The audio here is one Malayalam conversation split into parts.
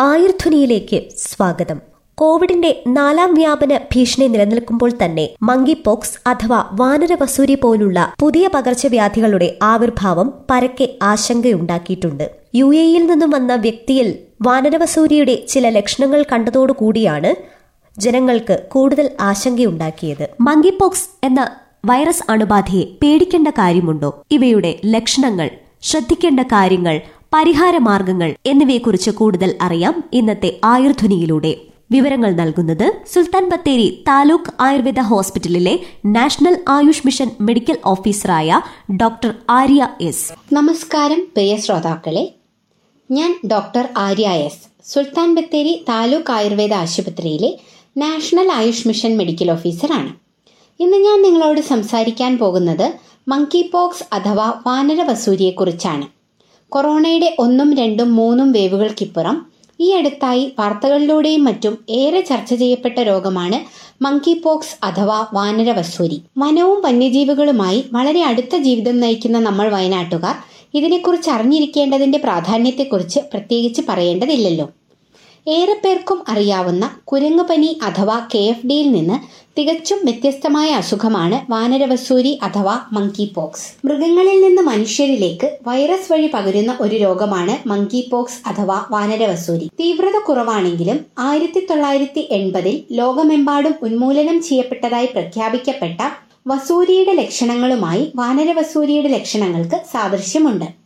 ആയുർധ്വനിയിലേക്ക് സ്വാഗതം. കോവിഡിന്റെ നാലാം വ്യാപന ഭീഷണി നിലനിൽക്കുമ്പോൾ തന്നെ മങ്കിപോക്സ് അഥവാ വാനരവസൂരി പോലുള്ള പുതിയ പകർച്ചവ്യാധികളുടെ ആവിർഭാവം പരക്കെ ആശങ്കയുണ്ടാക്കിയിട്ടുണ്ട്. യു എയിൽ നിന്നും വന്ന വ്യക്തിയിൽ വാനരവസൂരിയുടെ ചില ലക്ഷണങ്ങൾ കണ്ടതോടുകൂടിയാണ് ജനങ്ങൾക്ക് കൂടുതൽ ആശങ്കയുണ്ടാക്കിയത്. മങ്കിപോക്സ് എന്ന വൈറസ് അണുബാധയെ പേടിക്കേണ്ട കാര്യമുണ്ടോ? ഇവയുടെ ലക്ഷണങ്ങൾ ശ്രദ്ധിക്കേണ്ട കാര്യങ്ങൾ പരിഹാരമാർഗങ്ങൾ എന്നിവയെക്കുറിച്ച് കൂടുതൽ അറിയാം ഇന്നത്തെ ആയുർധ്വനിയിലൂടെ. വിവരങ്ങൾ നൽകുന്നത് സുൽത്താൻ ബത്തേരി താലൂക്ക് ആയുർവേദ ഹോസ്പിറ്റലിലെ നാഷണൽ ആയുഷ് മിഷൻ മെഡിക്കൽ ഓഫീസറായ ഡോക്ടർ ആര്യ എസ്. നമസ്കാരം പ്രിയ ശ്രോതാക്കളെ. ഞാൻ ഡോക്ടർ ആര്യ എസ് സുൽത്താൻ ബത്തേരി താലൂക്ക് ആയുർവേദ ആശുപത്രിയിലെ നാഷണൽ ആയുഷ് മിഷൻ മെഡിക്കൽ ഓഫീസറാണ്. ഇന്ന് ഞാൻ നിങ്ങളോട് സംസാരിക്കാൻ പോകുന്നത് മങ്കി പോക്സ് അഥവാ വാനരവസൂരിയെക്കുറിച്ചാണ്. കൊറോണയുടെ ഒന്നും രണ്ടും മൂന്നും വേവുകൾക്കിപ്പുറം ഈ അടുത്തായി വാർത്തകളിലൂടെയും മറ്റും ഏറെ ചർച്ച ചെയ്യപ്പെട്ട രോഗമാണ് മങ്കി പോക്സ് അഥവാ വാനരവസൂരി വനവും വന്യജീവികളുമായി വളരെ അടുത്ത ജീവിതം നയിക്കുന്ന നമ്മൾ വയനാട്ടുകാർ ഇതിനെക്കുറിച്ച് അറിഞ്ഞിരിക്കേണ്ടതിന്റെ പ്രാധാന്യത്തെക്കുറിച്ച് പ്രത്യേകിച്ച് പറയേണ്ടതില്ലല്ലോ. ഏറെ പേർക്കും അറിയാവുന്ന കുരങ്ങുപനി അഥവാ കെ എഫ് ഡിയിൽ നിന്ന് തികച്ചും വ്യത്യസ്തമായ അസുഖമാണ് വാനരവസൂരി അഥവാ മങ്കി പോക്സ് മൃഗങ്ങളിൽ നിന്ന് മനുഷ്യരിലേക്ക് വൈറസ് വഴി പകരുന്ന ഒരു രോഗമാണ് മങ്കി പോക്സ് അഥവാ വാനരവസൂരി. തീവ്രത കുറവാണെങ്കിലും ആയിരത്തി തൊള്ളായിരത്തി എൺപതിൽ ലോകമെമ്പാടും ഉന്മൂലനം ചെയ്യപ്പെട്ടതായി പ്രഖ്യാപിക്കപ്പെട്ട വസൂരിയുടെ ലക്ഷണങ്ങളുമായി വാനരവസൂരിയുടെ ലക്ഷണങ്ങൾക്ക് സാദൃശ്യമുണ്ട്.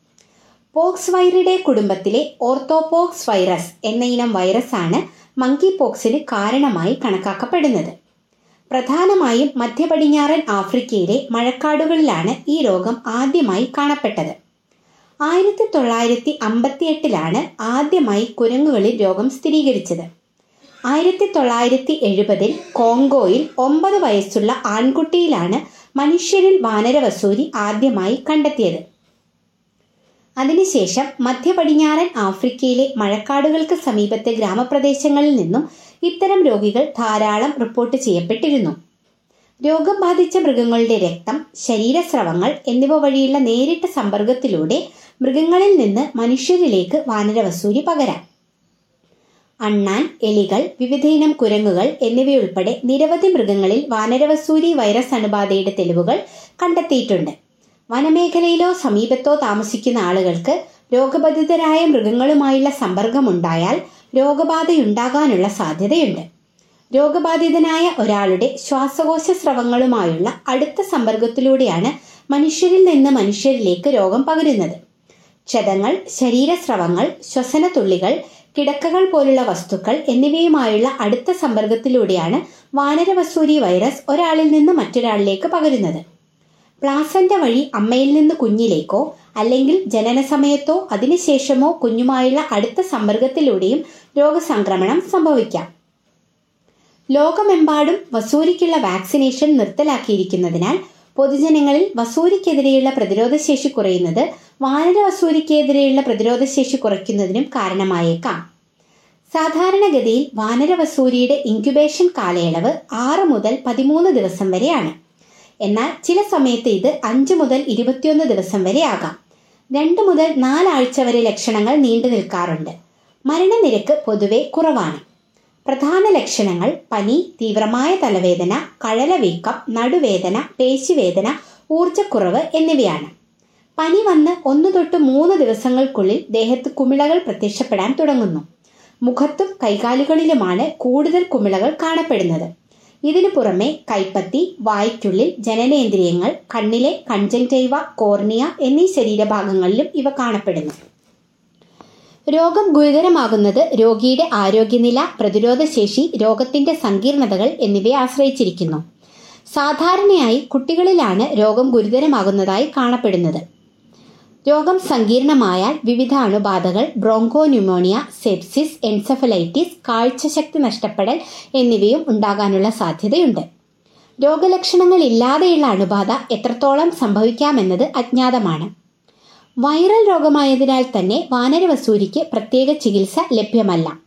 പോക്സ് വൈറിയുടെ കുടുംബത്തിലെ ഓർത്തോപോക്സ് വൈറസ് എന്ന ഇനം വൈറസാണ് മങ്കി പോക്സിന് കാരണമായി കണക്കാക്കപ്പെടുന്നത്. പ്രധാനമായും മധ്യപടിഞ്ഞാറൻ ആഫ്രിക്കയിലെ മഴക്കാടുകളിലാണ് ഈ രോഗം ആദ്യമായി കാണപ്പെട്ടത്. ആയിരത്തി തൊള്ളായിരത്തി അമ്പത്തിയെട്ടിലാണ് ആദ്യമായി കുരങ്ങുകളിൽ രോഗം സ്ഥിരീകരിച്ചത്. ആയിരത്തി തൊള്ളായിരത്തി എഴുപതിൽ കോങ്കോയിൽ ഒമ്പത് വയസ്സുള്ള ആൺകുട്ടിയിലാണ് മനുഷ്യരിൽ വാനരവസൂരി ആദ്യമായി കണ്ടെത്തിയത്. അതിനുശേഷം മധ്യപടിഞ്ഞാറൻ ആഫ്രിക്കയിലെ മഴക്കാടുകൾക്ക് സമീപത്തെ ഗ്രാമപ്രദേശങ്ങളിൽ നിന്നും ഇത്തരം രോഗികൾ ധാരാളം റിപ്പോർട്ട് ചെയ്യപ്പെട്ടിരുന്നു. രോഗം ബാധിച്ച മൃഗങ്ങളുടെ രക്തം ശരീരസ്രവങ്ങൾ എന്നിവ വഴിയുള്ള നേരിട്ട സമ്പർക്കത്തിലൂടെ മൃഗങ്ങളിൽ നിന്ന് മനുഷ്യരിലേക്ക് വാനരവസൂരി പകരാം. അണ്ണാൻ എലികൾ വിവിധയിനം കുരങ്ങുകൾ എന്നിവയുൾപ്പെടെ നിരവധി മൃഗങ്ങളിൽ വാനരവസൂരി വൈറസ് അണുബാധയുടെ തെളിവുകൾ കണ്ടെത്തിയിട്ടുണ്ട്. വനമേഖലയിലോ സമീപത്തോ താമസിക്കുന്ന ആളുകൾക്ക് രോഗബാധിതരായ മൃഗങ്ങളുമായുള്ള സമ്പർക്കമുണ്ടായാൽ രോഗബാധയുണ്ടാകാനുള്ള സാധ്യതയുണ്ട്. രോഗബാധിതനായ ഒരാളുടെ ശ്വാസകോശ സ്രവങ്ങളുമായുള്ള അടുത്ത സമ്പർക്കത്തിലൂടെയാണ് മനുഷ്യരിൽ നിന്ന് മനുഷ്യരിലേക്ക് രോഗം പകരുന്നത്. ക്ഷതങ്ങൾ ശരീരസ്രവങ്ങൾ ശ്വസനത്തുള്ളികൾ കിടക്കകൾ പോലുള്ള വസ്തുക്കൾ എന്നിവയുമായുള്ള അടുത്ത സമ്പർക്കത്തിലൂടെയാണ് വാനരവസൂരി വൈറസ് ഒരാളിൽ നിന്ന് മറ്റൊരാളിലേക്ക് പകരുന്നത്. പ്ലാസന്റ വഴി അമ്മയിൽ നിന്ന് കുഞ്ഞിലേക്കോ അല്ലെങ്കിൽ ജനന സമയത്തോ അതിനുശേഷമോ കുഞ്ഞുമായുള്ള അടുത്ത സമ്പർക്കത്തിലൂടെയും രോഗസംക്രമണം സംഭവിക്കാം. ലോകമെമ്പാടും വസൂരിക്കുള്ള വാക്സിനേഷൻ നിർത്തലാക്കിയിരിക്കുന്നതിനാൽ പൊതുജനങ്ങളിൽ വസൂരിക്കെതിരെയുള്ള പ്രതിരോധശേഷി കുറയുന്നത് വാനര വസൂരിക്കെതിരെയുള്ള പ്രതിരോധശേഷി കുറയ്ക്കുന്നതിനും കാരണമായേക്കാം. സാധാരണഗതിയിൽ വാനര വസൂരിയുടെ ഇൻക്യുബേഷൻ കാലയളവ് ആറ് മുതൽ പതിമൂന്ന് ദിവസം വരെയാണ്. എന്നാൽ ചില സമയത്ത് ഇത് അഞ്ച് മുതൽ ഇരുപത്തിയൊന്ന് ദിവസം വരെ ആകാം. രണ്ട് മുതൽ നാലാഴ്ച വരെ ലക്ഷണങ്ങൾ നീണ്ടു നിൽക്കാറുണ്ട്. മരണനിരക്ക് പൊതുവെ കുറവാണ്. പ്രധാന ലക്ഷണങ്ങൾ പനി തീവ്രമായ തലവേദന കഴലവീക്കം നടുവേദന പേശിവേദന ഊർജക്കുറവ് എന്നിവയാണ്. പനി വന്ന് ഒന്ന് തൊട്ട് മൂന്ന് ദിവസങ്ങൾക്കുള്ളിൽ ദേഹത്ത് കുമിളകൾ പ്രത്യക്ഷപ്പെടാൻ തുടങ്ങുന്നു. മുഖത്തും കൈകാലുകളിലുമാണ് കൂടുതൽ കുമിളകൾ കാണപ്പെടുന്നത്. ഇതിനു പുറമെ കൈപ്പത്തി വായ്ക്കുള്ളിൽ ജനനേന്ദ്രിയങ്ങൾ കണ്ണിലെ കൺജങ്റ്റൈവ കോർണിയ എന്നീ ശരീരഭാഗങ്ങളിലും ഇവ കാണപ്പെടുന്നു. രോഗം ഗുരുതരമാകുന്നത് രോഗിയുടെ ആരോഗ്യനില പ്രതിരോധശേഷി രോഗത്തിന്റെ സങ്കീർണതകൾ എന്നിവയെ ആശ്രയിച്ചിരിക്കുന്നു. സാധാരണയായി കുട്ടികളിലാണ് രോഗം ഗുരുതരമാകുന്നതായി കാണപ്പെടുന്നത്. രോഗം സങ്കീർണമായാൽ വിവിധ അണുബാധകൾ ബ്രോങ്കോ ന്യൂമോണിയ സെപ്സിസ് എൻസഫലൈറ്റിസ് കാഴ്ചശക്തി നഷ്ടപ്പെടൽ എന്നിവയും ഉണ്ടാകാനുള്ള സാധ്യതയുണ്ട്. രോഗലക്ഷണങ്ങൾ ഇല്ലാതെയുള്ള അണുബാധ എത്രത്തോളം സംഭവിക്കാമെന്നത് അജ്ഞാതമാണ്. വൈറൽ രോഗമായതിനാൽ തന്നെ വാനരവസൂരിക്ക് പ്രത്യേക ചികിത്സ ലഭ്യമല്ല.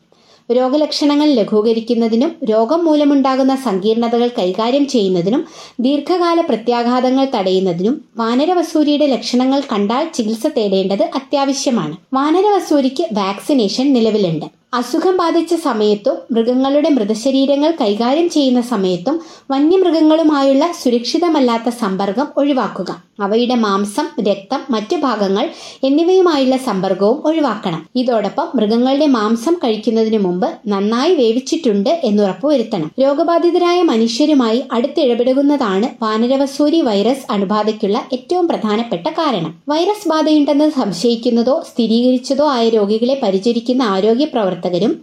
രോഗലക്ഷണങ്ങൾ ലഘൂകരിക്കുന്നതിനും രോഗം മൂലമുണ്ടാകുന്ന സങ്കീർണതകൾ കൈകാര്യം ചെയ്യുന്നതിനും ദീർഘകാല പ്രത്യാഘാതങ്ങൾ തടയുന്നതിനും വാനരവസൂരിയുടെ ലക്ഷണങ്ങൾ കണ്ടാൽ ചികിത്സ തേടേണ്ടത് അത്യാവശ്യമാണ്. വാനരവസൂരിക്ക് വാക്സിനേഷൻ നിലവിലുണ്ട്. അസുഖം ബാധിച്ച സമയത്തും മൃഗങ്ങളുടെ മൃതശരീരങ്ങൾ കൈകാര്യം ചെയ്യുന്ന സമയത്തും വന്യമൃഗങ്ങളുമായുള്ള സുരക്ഷിതമല്ലാത്ത സമ്പർക്കം ഒഴിവാക്കുക. അവയുടെ മാംസം രക്തം മറ്റു ഭാഗങ്ങൾ എന്നിവയുമായുള്ള സമ്പർക്കവും ഒഴിവാക്കണം. ഇതോടൊപ്പം മൃഗങ്ങളുടെ മാംസം കഴിക്കുന്നതിനു മുമ്പ് നന്നായി വേവിച്ചിട്ടുണ്ട് എന്നുറപ്പുവരുത്തണം രോഗബാധിതരായ മനുഷ്യരുമായി അടുത്തിടപെടുന്നതാണ് വാനരവസൂരി വൈറസ് അണുബാധയ്ക്കുള്ള ഏറ്റവും പ്രധാനപ്പെട്ട കാരണം. വൈറസ് ബാധയുണ്ടെന്ന് സംശയിക്കുന്നതോ സ്ഥിരീകരിച്ചതോ ആയ രോഗികളെ പരിചരിക്കുന്ന ആരോഗ്യ പ്രവർത്തകരും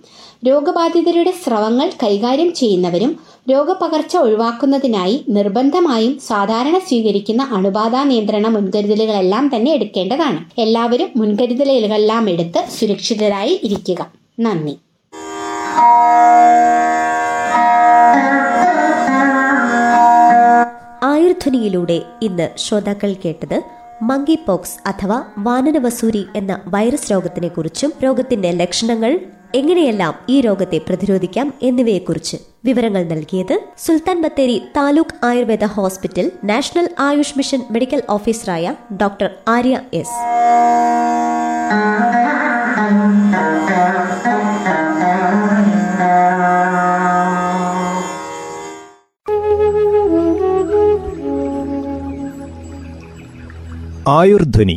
രോഗബാധിതരുടെ സ്രവങ്ങൾ കൈകാര്യം ചെയ്യുന്നവരും രോഗപകർച്ച ഒഴിവാക്കുന്നതിനായി നിർബന്ധമായും സാധാരണ സ്വീകരിക്കുന്ന അണുബാധ നിയന്ത്രണ മുൻകരുതലുകളെല്ലാം തന്നെ എടുക്കേണ്ടതാണ്. എല്ലാവരും മുൻകരുതലുകളെല്ലാം എടുത്ത് സുരക്ഷിതരായി ഇരിക്കുക. നന്ദി. ആയുർധ്വനിയിലൂടെ ഇന്ന് ശ്രോതാക്കൾ കേട്ടത് മങ്കി പോക്സ് അഥവാ വാനനവസൂരി എന്ന വൈറസ് രോഗത്തിനെ കുറിച്ചും രോഗത്തിന്റെ ലക്ഷണങ്ങൾ എങ്ങനെയെല്ലാം ഈ രോഗത്തെ പ്രതിരോധിക്കാം എന്നിവയെക്കുറിച്ച് വിവരങ്ങൾ നൽകിയത് Sultan Bathery taluk Ayurveda hospital national Ayush mission medical ഓഫീസറായ doctor Arya S. Ayurdhwani